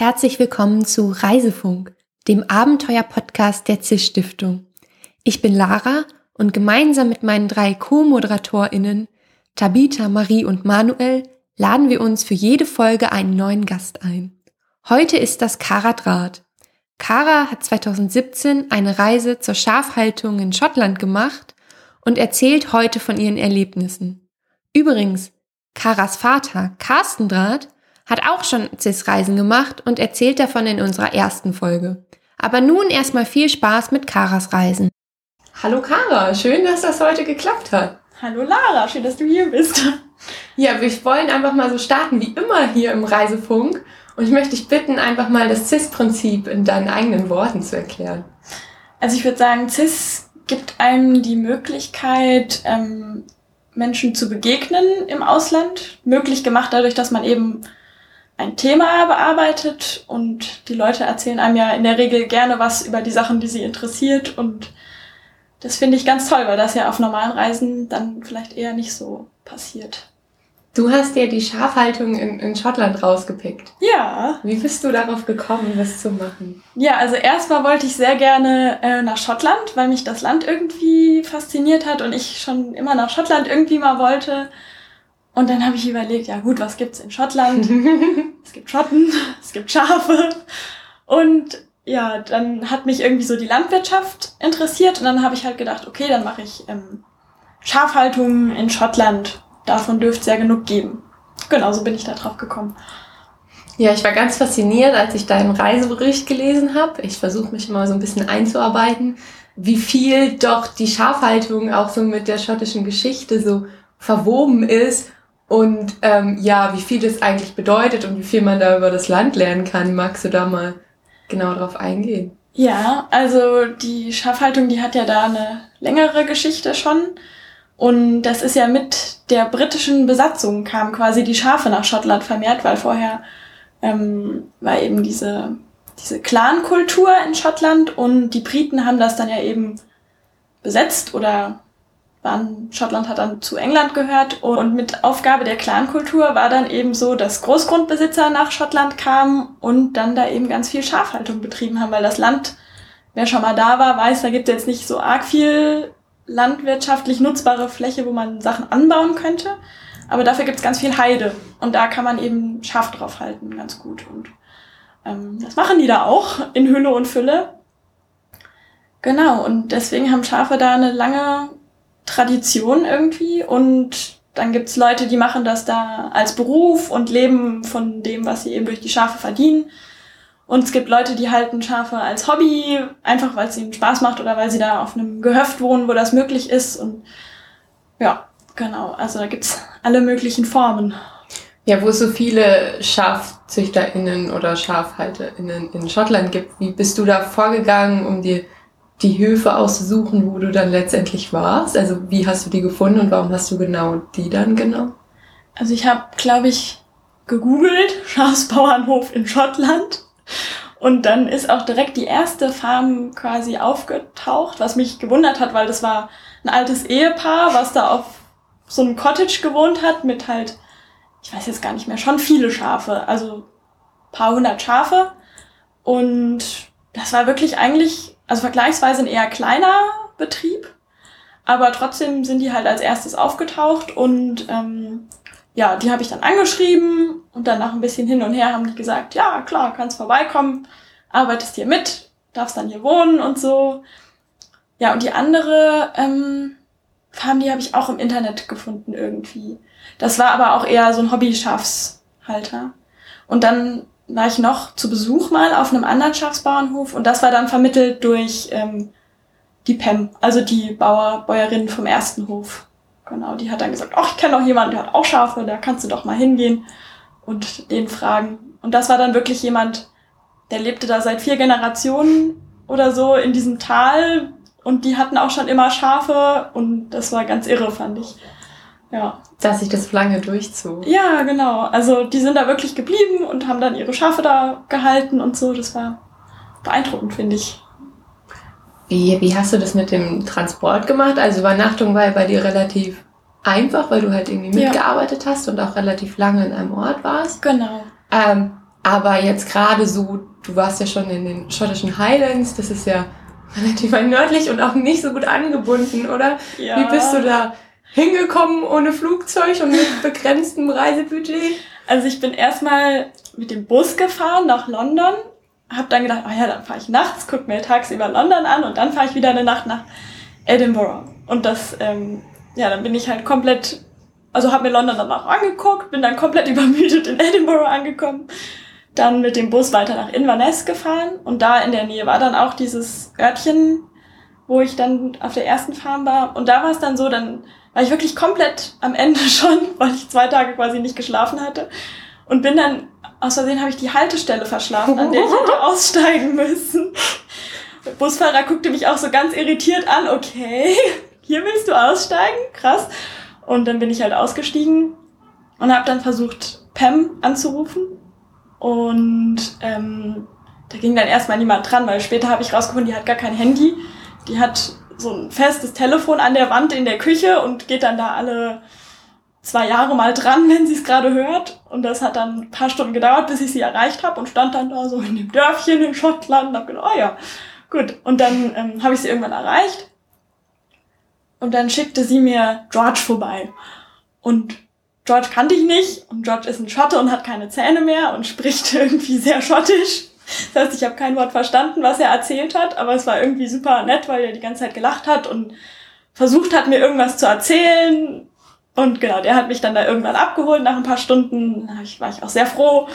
herzlich willkommen zu Reisefunk, dem Abenteuer-Podcast der ZIS Stiftung. Ich bin Lara und gemeinsam mit meinen drei Co-ModeratorInnen, Tabitha, Marie und Manuel, laden wir uns für jede Folge einen neuen Gast ein. Heute ist das Kara Draht. Kara hat 2017 eine Reise zur Schafhaltung in Schottland gemacht und erzählt heute von ihren Erlebnissen. Übrigens, Karas Vater, Carsten Draht, hat auch schon CIS-Reisen gemacht und erzählt davon in unserer ersten Folge. Aber nun erstmal viel Spaß mit Karas Reisen. Hallo Kara, schön, dass das heute geklappt hat. Hallo Lara, schön, dass du hier bist. Ja, wir wollen einfach mal so starten wie immer hier im Reisefunk. Und ich möchte dich bitten, einfach mal das CIS-Prinzip in deinen eigenen Worten zu erklären. Also ich würde sagen, CIS gibt einem die Möglichkeit, ähm, Menschen zu begegnen im Ausland. Möglich gemacht dadurch, dass man eben ein Thema bearbeitet und die Leute erzählen einem ja in der Regel gerne was über die Sachen, die sie interessiert und das finde ich ganz toll, weil das ja auf normalen Reisen dann vielleicht eher nicht so passiert. Du hast dir die Schafhaltung in, in Schottland rausgepickt. Ja. Wie bist du darauf gekommen, das zu machen? Ja, also erstmal wollte ich sehr gerne äh, nach Schottland, weil mich das Land irgendwie fasziniert hat und ich schon immer nach Schottland irgendwie mal wollte. Und dann habe ich überlegt, ja gut, was gibt's in Schottland? es gibt Schotten, es gibt Schafe. Und ja, dann hat mich irgendwie so die Landwirtschaft interessiert und dann habe ich halt gedacht, okay, dann mache ich ähm, Schafhaltung in Schottland. Davon dürfte es ja genug geben. Genau, so bin ich da drauf gekommen. Ja, ich war ganz fasziniert, als ich deinen Reisebericht gelesen habe. Ich versuche mich immer so ein bisschen einzuarbeiten, wie viel doch die Schafhaltung auch so mit der schottischen Geschichte so verwoben ist und ähm, ja, wie viel das eigentlich bedeutet und wie viel man da über das Land lernen kann. Magst du da mal genau drauf eingehen? Ja, also die Schafhaltung, die hat ja da eine längere Geschichte schon. Und das ist ja mit der britischen Besatzung kamen quasi die Schafe nach Schottland vermehrt, weil vorher ähm, war eben diese, diese Clan-Kultur in Schottland und die Briten haben das dann ja eben besetzt oder waren, Schottland hat dann zu England gehört und mit Aufgabe der Clankultur war dann eben so, dass Großgrundbesitzer nach Schottland kamen und dann da eben ganz viel Schafhaltung betrieben haben, weil das Land, wer schon mal da war, weiß, da gibt es jetzt nicht so arg viel landwirtschaftlich nutzbare Fläche, wo man Sachen anbauen könnte. Aber dafür gibt es ganz viel Heide und da kann man eben Schaf drauf halten, ganz gut. Und ähm, das machen die da auch in Hülle und Fülle. Genau, und deswegen haben Schafe da eine lange Tradition irgendwie und dann gibt's Leute, die machen das da als Beruf und leben von dem, was sie eben durch die Schafe verdienen. Und es gibt Leute, die halten Schafe als Hobby, einfach weil es ihnen Spaß macht oder weil sie da auf einem Gehöft wohnen, wo das möglich ist. Und ja, genau. Also da gibt's alle möglichen Formen. Ja, wo es so viele SchafzüchterInnen oder SchafhalterInnen in Schottland gibt, wie bist du da vorgegangen, um dir die Höfe auszusuchen, wo du dann letztendlich warst? Also wie hast du die gefunden und warum hast du genau die dann genommen? Also ich habe, glaube ich, gegoogelt, Schafsbauernhof in Schottland. Und dann ist auch direkt die erste Farm quasi aufgetaucht, was mich gewundert hat, weil das war ein altes Ehepaar, was da auf so einem Cottage gewohnt hat mit halt, ich weiß jetzt gar nicht mehr, schon viele Schafe, also paar hundert Schafe. Und das war wirklich eigentlich also vergleichsweise ein eher kleiner Betrieb, aber trotzdem sind die halt als erstes aufgetaucht und ähm, ja, die habe ich dann angeschrieben und dann nach ein bisschen hin und her haben die gesagt, ja klar, kannst vorbeikommen, arbeitest hier mit, darfst dann hier wohnen und so. Ja, und die andere ähm, Farm, die habe ich auch im Internet gefunden irgendwie. Das war aber auch eher so ein Hobby-Schafshalter. Und dann war ich noch zu Besuch mal auf einem anderen Schafsbauernhof und das war dann vermittelt durch ähm, die Pem, also die Bauer, Bäuerin vom ersten Hof. Genau, die hat dann gesagt, ach, ich kenne noch jemanden, der hat auch Schafe, da kannst du doch mal hingehen und den fragen. Und das war dann wirklich jemand, der lebte da seit vier Generationen oder so in diesem Tal und die hatten auch schon immer Schafe und das war ganz irre, fand ich. Ja. Dass sich das lange durchzog. Ja, genau. Also die sind da wirklich geblieben und haben dann ihre Schafe da gehalten und so. Das war beeindruckend, finde ich. Wie, wie hast du das mit dem Transport gemacht? Also Übernachtung war ja bei dir relativ einfach, weil du halt irgendwie mitgearbeitet ja. hast und auch relativ lange in einem Ort warst. Genau. Ähm, Aber jetzt gerade so, du warst ja schon in den schottischen Highlands, das ist ja relativ weit nördlich und auch nicht so gut angebunden, oder? Ja. Wie bist du da hingekommen ohne Flugzeug und mit begrenztem Reisebudget? Also ich bin erstmal mit dem Bus gefahren nach London, habe dann gedacht, oh ja, dann fahre ich nachts, guck mir tagsüber London an und dann fahre ich wieder eine Nacht nach Edinburgh. Und das, ähm, ja, dann bin ich halt komplett, also habe mir London danach angeguckt, bin dann komplett übermüdet in Edinburgh angekommen, dann mit dem Bus weiter nach Inverness gefahren und da in der Nähe war dann auch dieses Örtchen, wo ich dann auf der ersten Farm war. Und da war es dann so, dann war ich wirklich komplett am Ende schon, weil ich zwei Tage quasi nicht geschlafen hatte. Und bin dann, aus Versehen habe ich die Haltestelle verschlafen, an der ich hätte aussteigen müssen. Der Busfahrer guckte mich auch so ganz irritiert an, okay, hier willst du aussteigen? Krass. Und dann bin ich halt ausgestiegen und habe dann versucht, Pam anzurufen. Und ähm, da ging dann erstmal niemand dran, weil später habe ich rausgefunden, die hat gar kein Handy. Die hat so ein festes Telefon an der Wand in der Küche und geht dann da alle zwei Jahre mal dran, wenn sie es gerade hört. Und das hat dann ein paar Stunden gedauert, bis ich sie erreicht habe und stand dann da so in dem Dörfchen in Schottland und habe gedacht, oh ja, gut. Und dann ähm, habe ich sie irgendwann erreicht. Und dann schickte sie mir George vorbei. Und George kannte ich nicht. Und George ist ein Schotte und hat keine Zähne mehr und spricht irgendwie sehr schottisch. Das heißt, ich habe kein Wort verstanden, was er erzählt hat, aber es war irgendwie super nett, weil er die ganze Zeit gelacht hat und versucht hat, mir irgendwas zu erzählen. Und genau, der hat mich dann da irgendwann abgeholt nach ein paar Stunden. Da war ich auch sehr froh.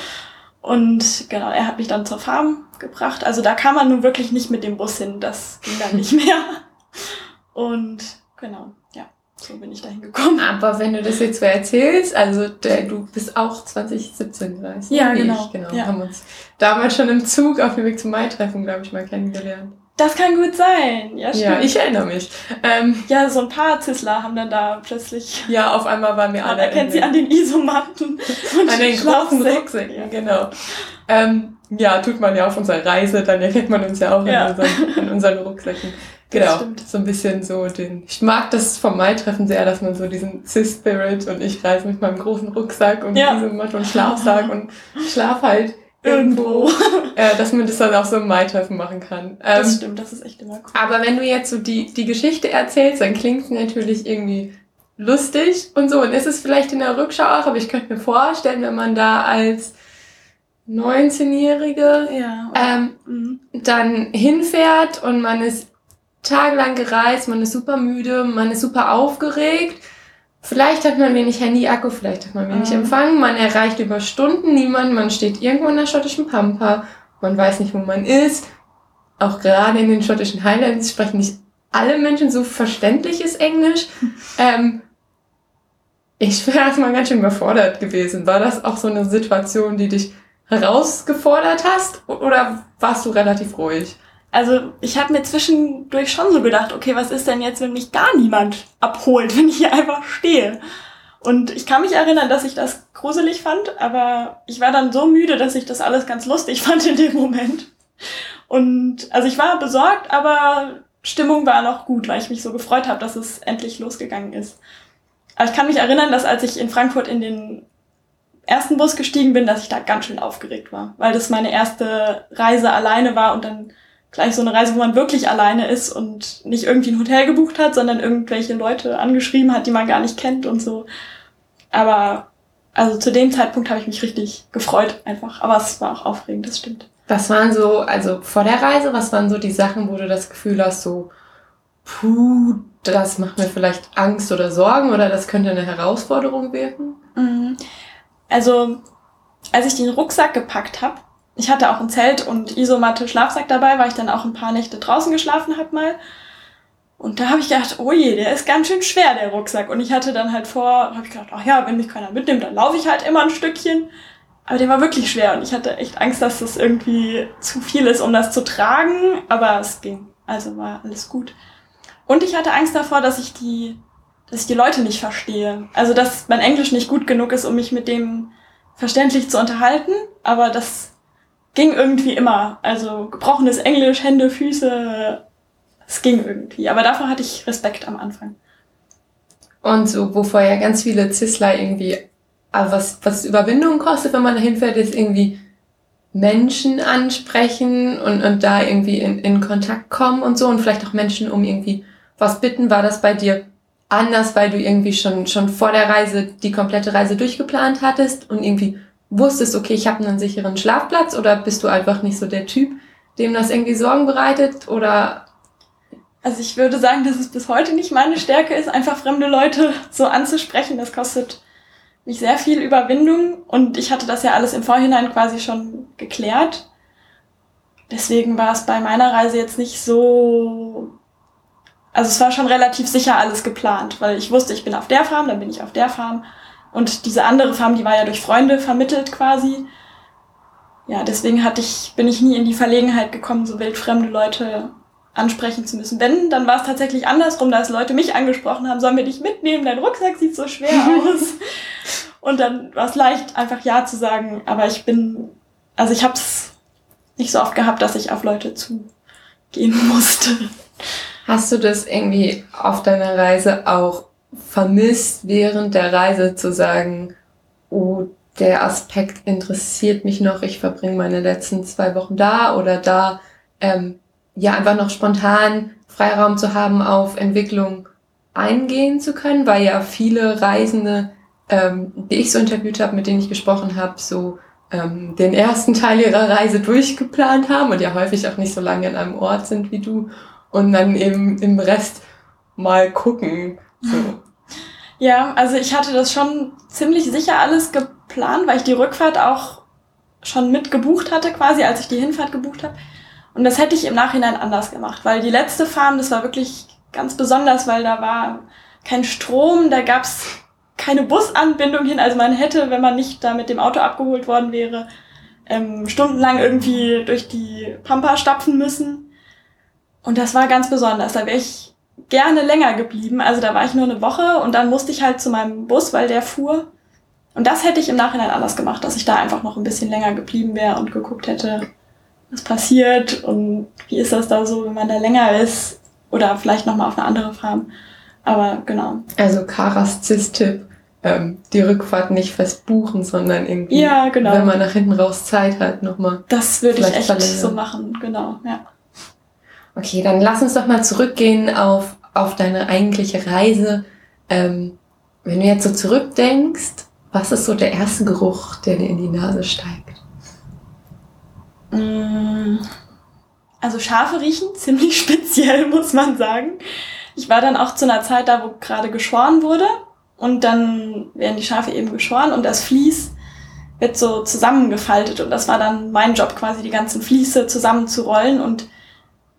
Und genau, er hat mich dann zur Farm gebracht. Also da kam man nun wirklich nicht mit dem Bus hin. Das ging dann nicht mehr. Und genau, so bin ich dahin gekommen. Aber wenn du das jetzt so erzählst, also der, du bist auch 2017 gereist. Ja, Wie genau. Ich, genau. Ja. Haben uns damals schon im Zug auf dem Weg zum Mai-Treffen, glaube ich, mal kennengelernt. Das kann gut sein. Ja, Ja, stimmt. ich erinnere mich. Ähm, Ja, so ein paar Zisler haben dann da plötzlich. ja, auf einmal waren wir Man alle erkennt in sie an den Isomatten und an den großen. Rucksäcken, Ja. genau. Ähm, ja, tut man ja auf unserer Reise, dann erkennt man uns ja auch Ja. an, unseren, an unseren Rucksäcken. Das Genau, stimmt. so ein bisschen so den. Ich mag das vom Mai-Treffen sehr, dass man so diesen Cis-Spirit und ich reise mit meinem großen Rucksack und Ja. diesem Matte und Schlafsack und schlaf halt irgendwo, äh, dass man das dann auch so im Mai-Treffen machen kann. Das Ähm, stimmt, das ist echt immer cool. aber wenn du jetzt so die, die Geschichte erzählst, dann klingt es natürlich irgendwie lustig und so. Und ist es vielleicht in der Rückschau auch, aber ich könnte mir vorstellen, wenn man da als 19-Jährige Ja. ähm, mhm. dann hinfährt und man ist tagelang gereist, man ist super müde, man ist super aufgeregt. Vielleicht hat man wenig Handy-Akku, vielleicht hat man wenig Mhm. Empfang, man erreicht über Stunden niemanden, man steht irgendwo in der schottischen Pampa, man weiß nicht, wo man ist. Auch gerade in den schottischen Highlands sprechen nicht alle Menschen so verständliches Englisch. ähm, ich wäre erstmal ganz schön überfordert gewesen. War das auch so eine Situation, die dich herausgefordert hast? Oder warst du relativ ruhig? Also ich habe mir zwischendurch schon so gedacht, okay, was ist denn jetzt, wenn mich gar niemand abholt, wenn ich hier einfach stehe? Und ich kann mich erinnern, dass ich das gruselig fand, aber ich war dann so müde, dass ich das alles ganz lustig fand in dem Moment. Und also ich war besorgt, aber Stimmung war noch gut, weil ich mich so gefreut habe, dass es endlich losgegangen ist. Aber ich kann mich erinnern, dass als ich in Frankfurt in den ersten Bus gestiegen bin, dass ich da ganz schön aufgeregt war, weil das meine erste Reise alleine war und dann gleich so eine Reise, wo man wirklich alleine ist und nicht irgendwie ein Hotel gebucht hat, sondern irgendwelche Leute angeschrieben hat, die man gar nicht kennt und so. Aber also zu dem Zeitpunkt habe ich mich richtig gefreut einfach. Aber es war auch aufregend, das stimmt. Was waren so, also vor der Reise, was waren so die Sachen, wo du das Gefühl hast, so, puh, das macht mir vielleicht Angst oder Sorgen oder das könnte eine Herausforderung werden? Mhm. Also, als ich den Rucksack gepackt habe, ich hatte auch ein Zelt und Isomatte Schlafsack dabei, weil ich dann auch ein paar Nächte draußen geschlafen habe mal. Und da habe ich gedacht, oh je, der ist ganz schön schwer, der Rucksack. Und ich hatte dann halt vor, habe ich gedacht, ach ja, wenn mich keiner mitnimmt, dann laufe ich halt immer ein Stückchen. Aber der war wirklich schwer und ich hatte echt Angst, dass das irgendwie zu viel ist, um das zu tragen. Aber es ging. Also war alles gut. Und ich hatte Angst davor, dass ich die, dass ich die Leute nicht verstehe. Also dass mein Englisch nicht gut genug ist, um mich mit dem verständlich zu unterhalten. Aber das ging irgendwie immer. Also gebrochenes Englisch, Hände, Füße, es ging irgendwie. Aber davor hatte ich Respekt am Anfang. Und so, wovor ja ganz viele Zisler irgendwie, aber was, was Überwindung kostet, wenn man dahin fährt, ist irgendwie Menschen ansprechen und, und da irgendwie in, in Kontakt kommen und so und vielleicht auch Menschen um irgendwie was bitten. War das bei dir anders, weil du irgendwie schon, schon vor der Reise die komplette Reise durchgeplant hattest und irgendwie wusstest, okay, ich habe einen sicheren Schlafplatz oder bist du einfach nicht so der Typ, dem das irgendwie Sorgen bereitet oder also ich würde sagen, dass es bis heute nicht meine Stärke ist, einfach fremde Leute so anzusprechen. Das kostet mich sehr viel Überwindung und ich hatte das ja alles im Vorhinein quasi schon geklärt. Deswegen war es bei meiner Reise jetzt nicht so. Also es war schon relativ sicher alles geplant, weil ich wusste, ich bin auf der Farm, dann bin ich auf der Farm. Und diese andere Farm, die war ja durch Freunde vermittelt quasi. Ja, deswegen hatte ich, bin ich nie in die Verlegenheit gekommen, so wildfremde Leute ansprechen zu müssen. Wenn, dann war es tatsächlich andersrum, dass Leute mich angesprochen haben, sollen wir dich mitnehmen, dein Rucksack sieht so schwer aus. Und dann war es leicht, einfach Ja zu sagen. Aber ich bin, also ich habe es nicht so oft gehabt, dass ich auf Leute zugehen musste. Hast du das irgendwie auf deiner Reise auch vermisst, während der Reise zu sagen, oh, der Aspekt interessiert mich noch, ich verbringe meine letzten zwei Wochen da oder da, ähm, ja einfach noch spontan Freiraum zu haben, auf Entwicklung eingehen zu können, weil ja viele Reisende, ähm, die ich so interviewt habe, mit denen ich gesprochen habe, so ähm, den ersten Teil ihrer Reise durchgeplant haben und ja häufig auch nicht so lange in einem Ort sind wie du und dann eben im Rest mal gucken. So. Ja, also ich hatte das schon ziemlich sicher alles geplant, weil ich die Rückfahrt auch schon mit gebucht hatte, quasi als ich die Hinfahrt gebucht habe. Und das hätte ich im Nachhinein anders gemacht, weil die letzte Farm, das war wirklich ganz besonders, weil da war kein Strom, da gab's keine Busanbindung hin. Also man hätte, wenn man nicht da mit dem Auto abgeholt worden wäre, ähm, stundenlang irgendwie durch die Pampa stapfen müssen. Und das war ganz besonders. Da wäre ich gerne länger geblieben. Also da war ich nur eine Woche und dann musste ich halt zu meinem Bus, weil der fuhr. Und das hätte ich im Nachhinein anders gemacht, dass ich da einfach noch ein bisschen länger geblieben wäre und geguckt hätte, was passiert und wie ist das da so, wenn man da länger ist oder vielleicht nochmal auf eine andere Farm. Aber genau. Also Karas Cis-Tipp, ähm, die Rückfahrt nicht fest buchen, sondern irgendwie, ja, genau. wenn man nach hinten raus Zeit hat, nochmal. Das würde ich echt verlängern. so machen, genau, ja. Okay, dann lass uns doch mal zurückgehen auf, auf deine eigentliche Reise. Ähm, wenn du jetzt so zurückdenkst, was ist so der erste Geruch, der dir in die Nase steigt? Mm, also Schafe riechen ziemlich speziell, muss man sagen. Ich war dann auch zu einer Zeit da, wo gerade geschoren wurde. Und dann werden die Schafe eben geschoren und das Vlies wird so zusammengefaltet. Und das war dann mein Job, quasi die ganzen Vliese zusammenzurollen. Und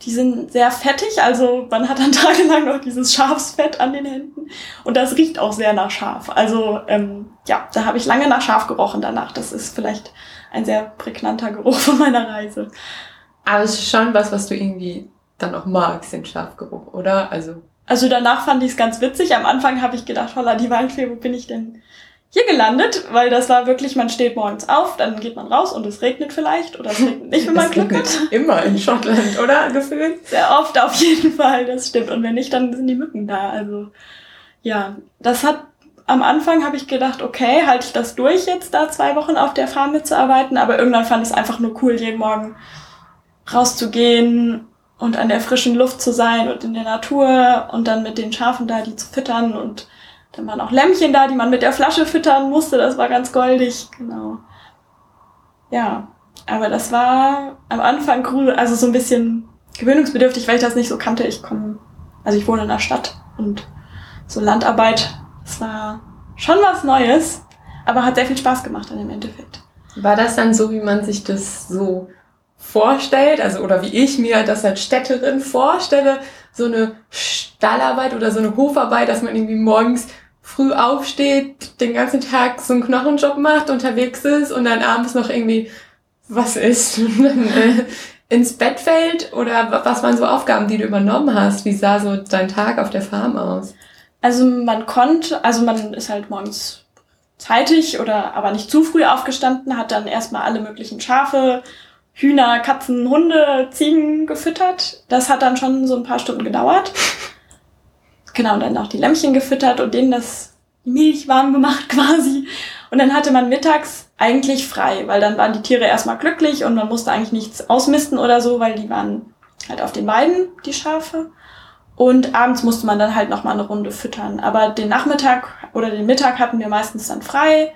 die sind sehr fettig, also man hat dann tagelang noch dieses Schafsfett an den Händen. Und das riecht auch sehr nach Schaf. Also ähm, ja, da habe ich lange nach Schaf gerochen danach. Das ist vielleicht ein sehr prägnanter Geruch von meiner Reise. Aber es ist schon was, was du irgendwie dann auch magst, den Schafgeruch, oder? Also, also danach fand ich es ganz witzig. Am Anfang habe ich gedacht, holla, die Waldfee, wo bin ich denn hier gelandet? Weil das war wirklich, man steht morgens auf, dann geht man raus und es regnet vielleicht oder es regnet nicht, wenn man Glück hat. Immer in Schottland, oder? Gefühlt? Sehr oft auf jeden Fall, das stimmt. Und wenn nicht, dann sind die Mücken da. Also ja, das hat am Anfang habe ich gedacht, okay, halte ich das durch, jetzt da zwei Wochen auf der Farm mitzuarbeiten, aber irgendwann fand ich es einfach nur cool, jeden Morgen rauszugehen und an der frischen Luft zu sein und in der Natur und dann mit den Schafen da, die zu füttern und dann waren auch Lämmchen da, die man mit der Flasche füttern musste, das war ganz goldig, genau. Ja, aber das war am Anfang cool, also so ein bisschen gewöhnungsbedürftig, weil ich das nicht so kannte. Ich komme, also ich wohne in der Stadt und so Landarbeit es war schon was Neues, aber hat sehr viel Spaß gemacht dann im Endeffekt. War das dann so, wie man sich das so vorstellt, also oder wie ich mir das als Städterin vorstelle, so eine Stallarbeit oder so eine Hofarbeit, dass man irgendwie morgens früh aufsteht, den ganzen Tag so einen Knochenjob macht, unterwegs ist und dann abends noch irgendwie was dann äh, ins Bett fällt? Oder was waren so Aufgaben, die du übernommen hast? Wie sah so dein Tag auf der Farm aus? Also man konnte, also man ist halt morgens zeitig oder aber nicht zu früh aufgestanden, hat dann erstmal alle möglichen Schafe, Hühner, Katzen, Hunde, Ziegen gefüttert. Das hat dann schon so ein paar Stunden gedauert. Genau, und dann auch die Lämmchen gefüttert und denen das die Milch warm gemacht quasi. Und dann hatte man mittags eigentlich frei, weil dann waren die Tiere erstmal glücklich und man musste eigentlich nichts ausmisten oder so, weil die waren halt auf den Weiden, die Schafe. Und abends musste man dann halt nochmal eine Runde füttern. Aber den Nachmittag oder den Mittag hatten wir meistens dann frei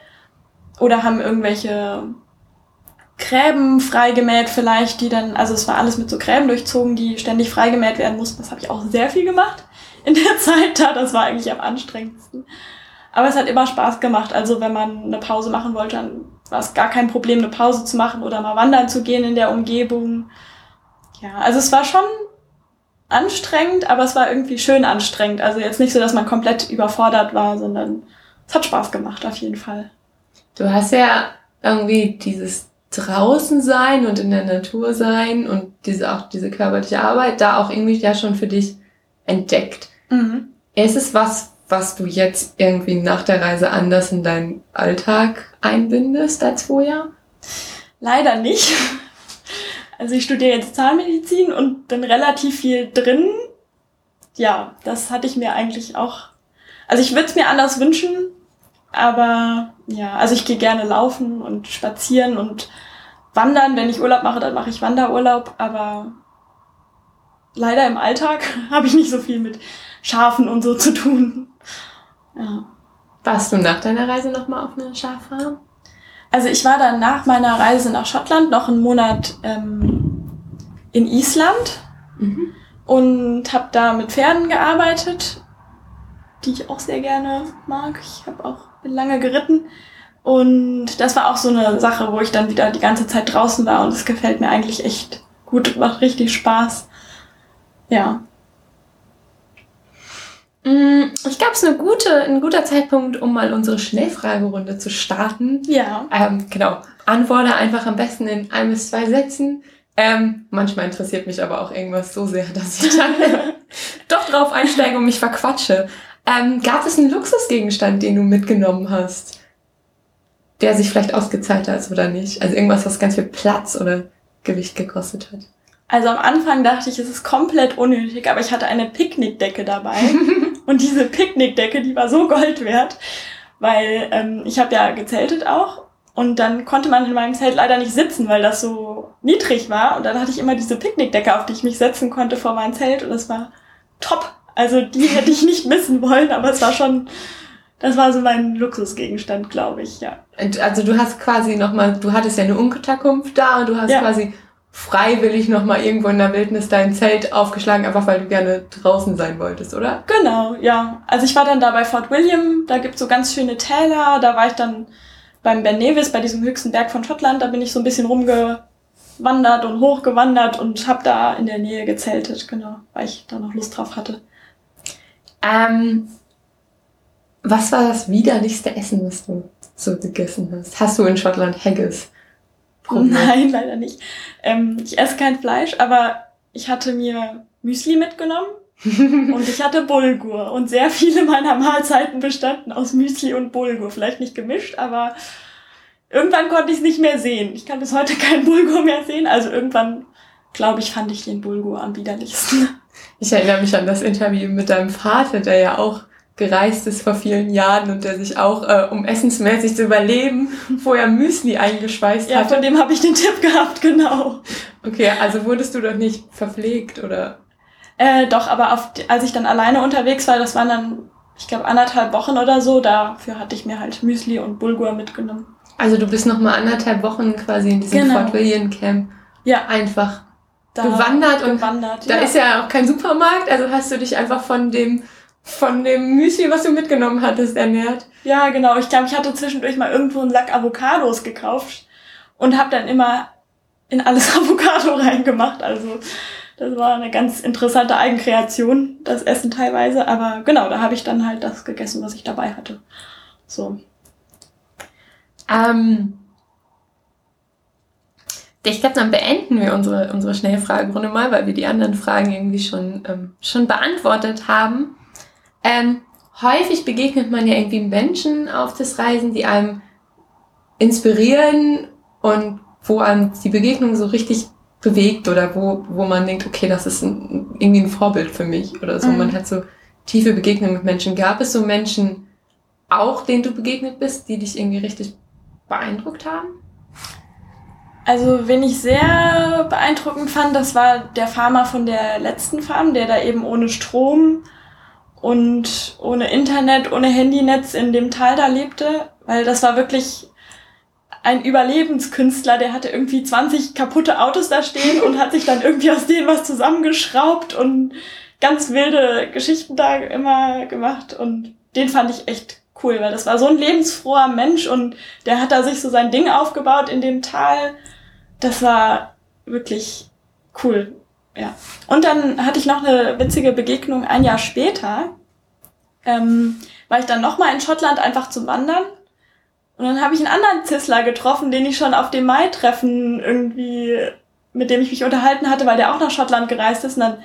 oder haben irgendwelche Gräben freigemäht vielleicht, die dann, also es war alles mit so Gräben durchzogen, die ständig freigemäht werden mussten. Das habe ich auch sehr viel gemacht in der Zeit da. Das war eigentlich am anstrengendsten. Aber es hat immer Spaß gemacht. Also wenn man eine Pause machen wollte, dann war es gar kein Problem, eine Pause zu machen oder mal wandern zu gehen in der Umgebung. Ja, also es war schon anstrengend, aber es war irgendwie schön anstrengend. Also jetzt nicht so, dass man komplett überfordert war, sondern es hat Spaß gemacht auf jeden Fall. Du hast ja irgendwie dieses draußen sein und in der Natur sein und diese auch diese körperliche Arbeit da auch irgendwie ja schon für dich entdeckt. Mhm. Ist es was, was du jetzt irgendwie nach der Reise anders in deinen Alltag einbindest als vorher? Leider nicht. Also ich studiere jetzt Zahnmedizin und bin relativ viel drin. Ja, das hatte ich mir eigentlich auch. Also ich würde es mir anders wünschen, aber ja, also ich gehe gerne laufen und spazieren und wandern. Wenn ich Urlaub mache, dann mache ich Wanderurlaub. Aber leider im Alltag habe ich nicht so viel mit Schafen und so zu tun. Ja. Warst du nach deiner Reise nochmal auf einer Schaffarm? Also ich war dann nach meiner Reise nach Schottland noch einen Monat ähm, in Island mhm. und habe da mit Pferden gearbeitet, die ich auch sehr gerne mag. Ich habe auch bin lange geritten und das war auch so eine Sache, wo ich dann wieder die ganze Zeit draußen war und es gefällt mir eigentlich echt gut, macht richtig Spaß. Ja. Mm, ich glaube, es ist eine gute, ein guter Zeitpunkt, um mal unsere Schnellfragerunde zu starten. Ja. Ähm, genau. Antworte einfach am besten in ein bis zwei Sätzen. Ähm, manchmal interessiert mich aber auch irgendwas so sehr, dass ich dann doch drauf einsteige und mich verquatsche. Ähm, gab es einen Luxusgegenstand, den du mitgenommen hast, der sich vielleicht ausgezahlt hat oder nicht? Also irgendwas, was ganz viel Platz oder Gewicht gekostet hat? Also am Anfang dachte ich, es ist komplett unnötig, aber ich hatte eine Picknickdecke dabei. und diese Picknickdecke, die war so Gold wert, weil ähm, ich habe ja gezeltet auch. Und dann konnte man in meinem Zelt leider nicht sitzen, weil das so niedrig war. Und dann hatte ich immer diese Picknickdecke, auf die ich mich setzen konnte vor meinem Zelt. Und das war top. Also die hätte ich nicht missen wollen, aber es war schon, das war so mein Luxusgegenstand, glaube ich, ja. Also du hast quasi nochmal, du hattest ja eine Unterkunft da und du hast ja. quasi freiwillig nochmal irgendwo in der Wildnis dein Zelt aufgeschlagen, einfach weil du gerne draußen sein wolltest, oder? Genau, ja. Also ich war dann da bei Fort William, da gibt's so ganz schöne Täler, da war ich dann beim Ben Nevis, bei diesem höchsten Berg von Schottland, da bin ich so ein bisschen rumgewandert und hochgewandert und habe da in der Nähe gezeltet, genau, weil ich da noch Lust drauf hatte. Ähm, was war das widerlichste Essen, was du so gegessen hast? Hast du in Schottland Haggis? Probiert? Nein, leider nicht. Ähm, ich esse kein Fleisch, aber ich hatte mir Müsli mitgenommen und ich hatte Bulgur. Und sehr viele meiner Mahlzeiten bestanden aus Müsli und Bulgur. Vielleicht nicht gemischt, aber irgendwann konnte ich es nicht mehr sehen. Ich kann bis heute kein Bulgur mehr sehen. Also irgendwann, glaube ich, fand ich den Bulgur am widerlichsten. Ich erinnere mich an das Interview mit deinem Vater, der ja auch gereist ist vor vielen Jahren und der sich auch, äh, um essensmäßig zu überleben, vorher Müsli eingeschweißt hat. Ja, von dem habe ich den Tipp gehabt, genau. Okay, also wurdest du doch nicht verpflegt, oder? Äh, doch, aber auf, als ich dann alleine unterwegs war, das waren dann, ich glaube, anderthalb Wochen oder so, dafür hatte ich mir halt Müsli und Bulgur mitgenommen. Also du bist noch mal anderthalb Wochen quasi in diesem genau. Fort William Camp. Ja. Einfach da gewandert und gewandert, da ja. ist ja auch kein Supermarkt, also hast du dich einfach von dem von dem Müsli, was du mitgenommen hattest, ernährt. Ja, genau. Ich glaube, ich hatte zwischendurch mal irgendwo einen Lack Avocados gekauft und habe dann immer in alles Avocado reingemacht. Also das war eine ganz interessante Eigenkreation, das Essen teilweise. Aber genau, da habe ich dann halt das gegessen, was ich dabei hatte. So. Ähm, ich glaube, dann beenden wir unsere, unsere Schnellfragerunde mal, weil wir die anderen Fragen irgendwie schon, ähm, schon beantwortet haben. Ähm, häufig begegnet man ja irgendwie Menschen auf das Reisen, die einem inspirieren und wo einem die Begegnung so richtig bewegt oder wo, wo man denkt, okay, das ist ein, irgendwie ein Vorbild für mich oder so. Mhm. Man hat so tiefe Begegnungen mit Menschen. Gab es so Menschen auch, denen du begegnet bist, die dich irgendwie richtig beeindruckt haben? Also, wen ich sehr beeindruckend fand, das war der Farmer von der letzten Farm, der da eben ohne Strom und ohne Internet, ohne Handynetz in dem Tal da lebte, weil das war wirklich ein Überlebenskünstler, der hatte irgendwie 20 kaputte Autos da stehen und hat sich dann irgendwie aus denen was zusammengeschraubt und ganz wilde Geschichten da immer gemacht und den fand ich echt cool, weil das war so ein lebensfroher Mensch und der hat da sich so sein Ding aufgebaut in dem Tal. Das war wirklich cool. Ja. Und dann hatte ich noch eine witzige Begegnung ein Jahr später. Ähm, war ich dann nochmal in Schottland einfach zum Wandern. Und dann habe ich einen anderen Zissler getroffen, den ich schon auf dem Mai-Treffen irgendwie, mit dem ich mich unterhalten hatte, weil der auch nach Schottland gereist ist. Und dann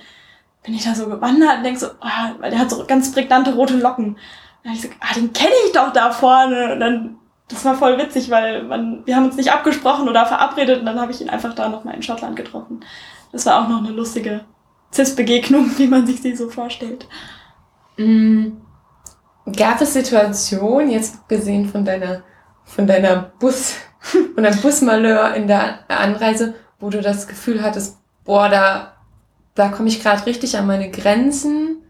bin ich da so gewandert und denk so, oh, weil der hat so ganz prägnante rote Locken. Und dann hab ich so, ah, den kenne ich doch da vorne. Und dann, das war voll witzig, weil man, wir haben uns nicht abgesprochen oder verabredet und dann habe ich ihn einfach da nochmal in Schottland getroffen. Das war auch noch eine lustige Cis-Begegnung, wie man sich sie so vorstellt. Mhm. Gab es Situationen, jetzt gesehen von deiner, von deiner Bus, von deinem Busmalheur in der Anreise, wo du das Gefühl hattest, boah, da, da komme ich gerade richtig an meine Grenzen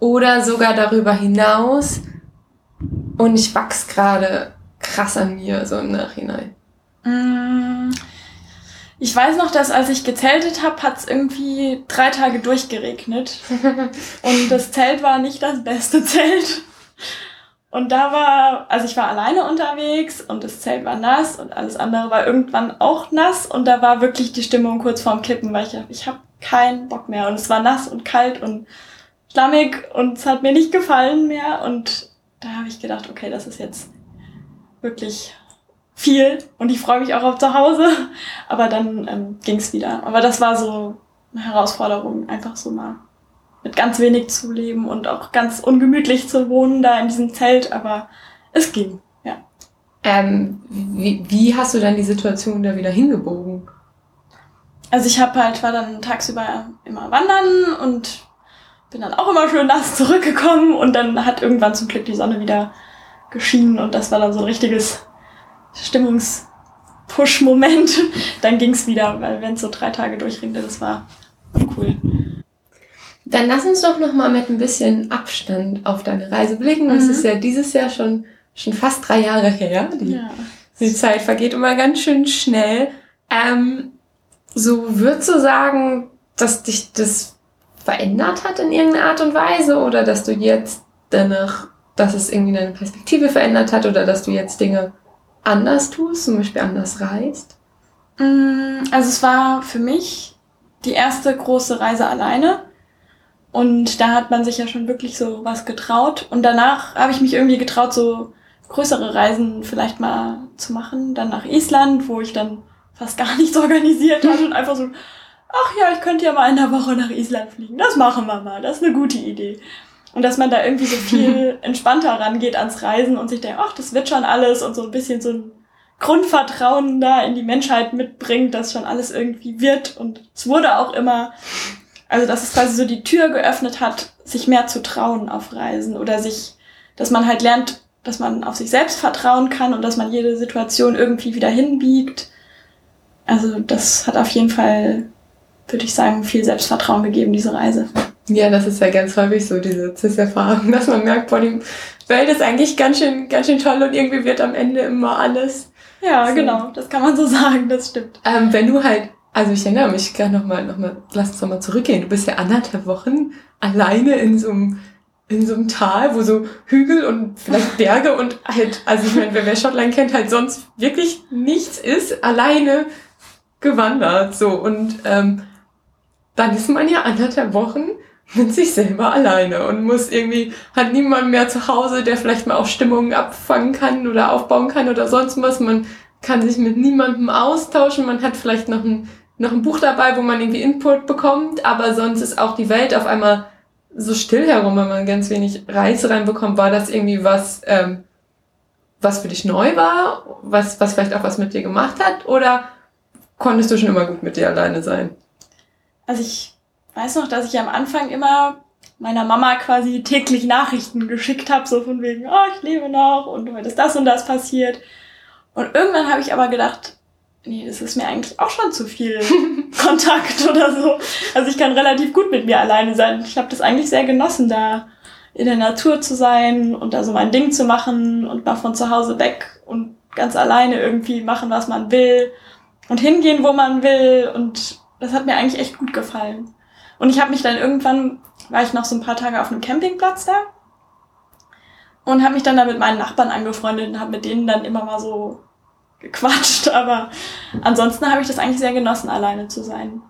oder sogar darüber hinaus und ich wachs gerade krass an mir, so im Nachhinein? Mm, ich weiß noch, dass als ich gezeltet habe, hat es irgendwie drei Tage durchgeregnet. und das Zelt war nicht das beste Zelt. Und da war, also ich war alleine unterwegs und das Zelt war nass und alles andere war irgendwann auch nass und da war wirklich die Stimmung kurz vorm Kippen, weil ich, ich habe keinen Bock mehr und es war nass und kalt und schlammig und es hat mir nicht gefallen mehr und da habe ich gedacht, okay, das ist jetzt wirklich viel und ich freue mich auch auf zu Hause. Aber dann ähm, ging es wieder. Aber das war so eine Herausforderung, einfach so mal mit ganz wenig zu leben und auch ganz ungemütlich zu wohnen da in diesem Zelt. Aber es ging, ja. Ähm, wie, wie hast du dann die Situation da wieder hingebogen? Also ich habe halt, war dann tagsüber immer wandern und bin dann auch immer schön nass zurückgekommen und dann hat irgendwann zum Glück die Sonne wieder geschienen und das war dann so ein richtiges Stimmungspush-Moment, dann ging es wieder, weil wenn es so drei Tage durchringte, das war cool. Dann lass uns doch noch mal mit ein bisschen Abstand auf deine Reise blicken. Das mhm. ist ja dieses Jahr schon, schon fast drei Jahre her. Die, ja. die Zeit vergeht immer ganz schön schnell. Ähm, so würdest du sagen, dass dich das verändert hat in irgendeiner Art und Weise oder dass du jetzt danach, dass es irgendwie deine Perspektive verändert hat oder dass du jetzt Dinge anders tust, zum Beispiel anders reist? Mm, also es war für mich die erste große Reise alleine. Und da hat man sich ja schon wirklich so was getraut. Und danach habe ich mich irgendwie getraut, so größere Reisen vielleicht mal zu machen. Dann nach Island, wo ich dann fast gar nichts organisiert hatte und einfach so, ach ja, ich könnte ja mal in der Woche nach Island fliegen. Das machen wir mal. Das ist eine gute Idee. Und dass man da irgendwie so viel entspannter rangeht ans Reisen und sich denkt, ach, das wird schon alles und so ein bisschen so ein Grundvertrauen da in die Menschheit mitbringt, dass schon alles irgendwie wird. Und es wurde auch immer, also dass es quasi so die Tür geöffnet hat, sich mehr zu trauen auf Reisen oder sich, dass man halt lernt, dass man auf sich selbst vertrauen kann und dass man jede Situation irgendwie wieder hinbiegt. Also das hat auf jeden Fall, würde ich sagen, viel Selbstvertrauen gegeben, diese Reise. Ja, das ist ja ganz häufig so, diese CIS-Erfahrung, dass man merkt, boah, die Welt ist eigentlich ganz schön, ganz schön toll und irgendwie wird am Ende immer alles. Ja, so. genau, das kann man so sagen, das stimmt. Ähm, wenn du halt, also ich erinnere mich gerne nochmal, noch mal, lass uns nochmal zurückgehen. Du bist ja anderthalb Wochen alleine in so einem, in so einem Tal, wo so Hügel und vielleicht Berge und halt, also ich meine, wer, wer Schottland kennt, halt sonst wirklich nichts ist, alleine gewandert, so und, ähm, dann ist man ja anderthalb Wochen mit sich selber alleine und muss irgendwie, hat niemand mehr zu Hause, der vielleicht mal auch Stimmungen abfangen kann oder aufbauen kann oder sonst was. Man kann sich mit niemandem austauschen. Man hat vielleicht noch ein, noch ein Buch dabei, wo man irgendwie Input bekommt, aber sonst ist auch die Welt auf einmal so still herum, wenn man ganz wenig Reiz reinbekommt. War das irgendwie was, ähm, was für dich neu war, was, was vielleicht auch was mit dir gemacht hat oder konntest du schon immer gut mit dir alleine sein? Also ich weiß noch, dass ich am Anfang immer meiner Mama quasi täglich Nachrichten geschickt habe, so von wegen, oh, ich lebe noch und heute ist das und das passiert. Und irgendwann habe ich aber gedacht, nee, das ist mir eigentlich auch schon zu viel Kontakt oder so. Also ich kann relativ gut mit mir alleine sein. Ich habe das eigentlich sehr genossen, da in der Natur zu sein und da so mein Ding zu machen und mal von zu Hause weg und ganz alleine irgendwie machen, was man will und hingehen, wo man will. Und das hat mir eigentlich echt gut gefallen. Und ich habe mich dann irgendwann, war ich noch so ein paar Tage auf einem Campingplatz da und habe mich dann da mit meinen Nachbarn angefreundet und habe mit denen dann immer mal so gequatscht. Aber ansonsten habe ich das eigentlich sehr genossen, alleine zu sein.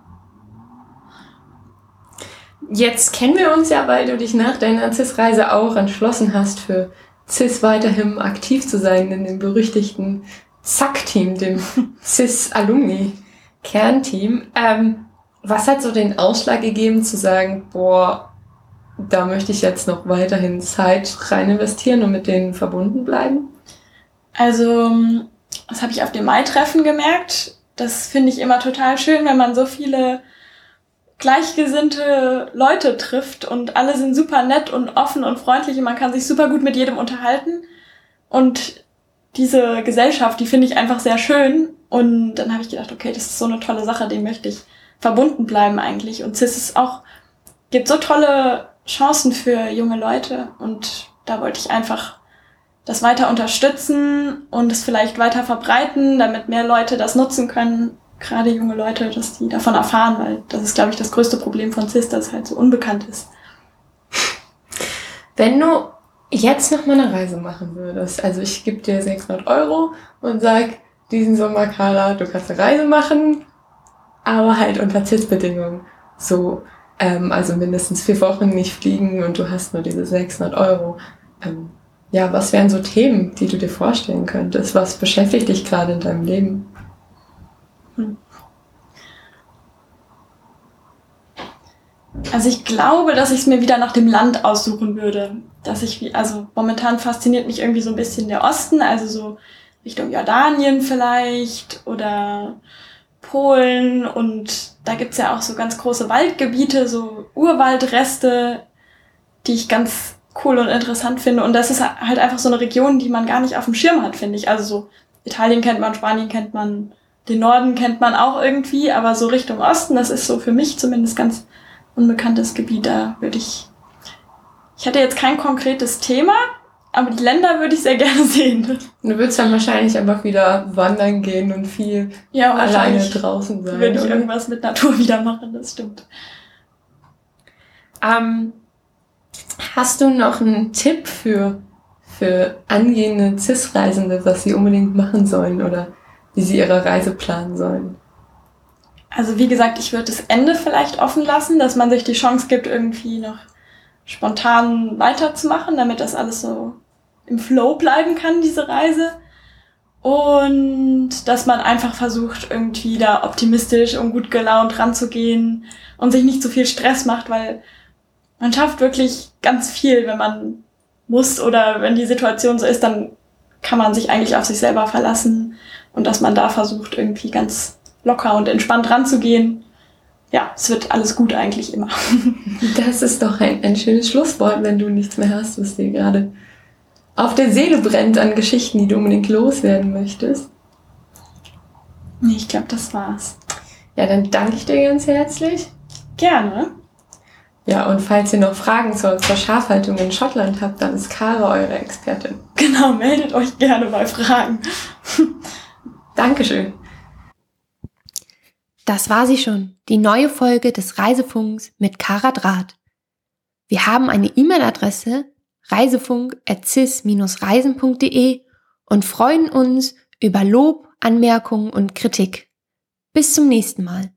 Jetzt kennen wir uns ja, weil du dich nach deiner CIS-Reise auch entschlossen hast, für CIS weiterhin aktiv zu sein in dem berüchtigten ZAK-Team, dem CIS-Alumni-Kernteam. Ähm, was hat so den Ausschlag gegeben zu sagen, boah, da möchte ich jetzt noch weiterhin Zeit rein investieren und mit denen verbunden bleiben? Also, das habe ich auf dem Mai-Treffen gemerkt. Das finde ich immer total schön, wenn man so viele gleichgesinnte Leute trifft und alle sind super nett und offen und freundlich und man kann sich super gut mit jedem unterhalten. Und diese Gesellschaft, die finde ich einfach sehr schön. Und dann habe ich gedacht, okay, das ist so eine tolle Sache, dem möchte ich verbunden bleiben eigentlich. Und CIS ist auch, gibt so tolle Chancen für junge Leute und da wollte ich einfach das weiter unterstützen und es vielleicht weiter verbreiten, damit mehr Leute das nutzen können gerade junge Leute, dass die davon erfahren, weil das ist, glaube ich, das größte Problem von CIS, dass es halt so unbekannt ist. Wenn du jetzt noch mal eine Reise machen würdest, also ich gebe dir 600 Euro und sag, diesen Sommer, Carla, du kannst eine Reise machen, aber halt unter CIS-Bedingungen. So, ähm, also mindestens vier Wochen nicht fliegen und du hast nur diese 600 Euro. Ähm, ja, was wären so Themen, die du dir vorstellen könntest? Was beschäftigt dich gerade in deinem Leben? Also ich glaube, dass ich es mir wieder nach dem Land aussuchen würde. Dass ich, also momentan fasziniert mich irgendwie so ein bisschen der Osten, also so Richtung Jordanien vielleicht oder Polen und da gibt's ja auch so ganz große Waldgebiete, so Urwaldreste, die ich ganz cool und interessant finde. Und das ist halt einfach so eine Region, die man gar nicht auf dem Schirm hat, finde ich. Also so Italien kennt man, Spanien kennt man, den Norden kennt man auch irgendwie, aber so Richtung Osten, das ist so für mich zumindest ganz unbekanntes Gebiet. Da würde ich. Ich hatte jetzt kein konkretes Thema, aber die Länder würde ich sehr gerne sehen. Du würdest dann wahrscheinlich einfach wieder wandern gehen und viel ja, alleine draußen sein. Würde ich oder? irgendwas mit Natur wieder machen, das stimmt. Ähm, hast du noch einen Tipp für, für angehende CIS-Reisende, was sie unbedingt machen sollen oder wie sie ihre Reise planen sollen? Also wie gesagt, ich würde das Ende vielleicht offen lassen, dass man sich die Chance gibt, irgendwie noch spontan weiterzumachen, damit das alles so im Flow bleiben kann, diese Reise. Und dass man einfach versucht, irgendwie da optimistisch und gut gelaunt ranzugehen und sich nicht zu viel Stress macht, weil man schafft wirklich ganz viel, wenn man muss oder wenn die Situation so ist, dann kann man sich eigentlich auf sich selber verlassen und dass man da versucht, irgendwie ganz locker und entspannt ranzugehen. Ja, es wird alles gut eigentlich immer. Das ist doch ein, ein schönes Schlusswort, wenn du nichts mehr hast, was dir gerade auf der Seele brennt an Geschichten, die du unbedingt loswerden möchtest. Nee, ich glaube, das war's. Ja, dann danke ich dir ganz herzlich. Gerne. Ja, und falls ihr noch Fragen zur, zur Schafhaltung in Schottland habt, dann ist Kara eure Expertin. Genau, meldet euch gerne bei Fragen. Dankeschön. Das war sie schon, die neue Folge des Reisefunks mit Kara Draht. Wir haben eine E-Mail-Adresse reisefunk.cis-reisen.de und freuen uns über Lob, Anmerkungen und Kritik. Bis zum nächsten Mal.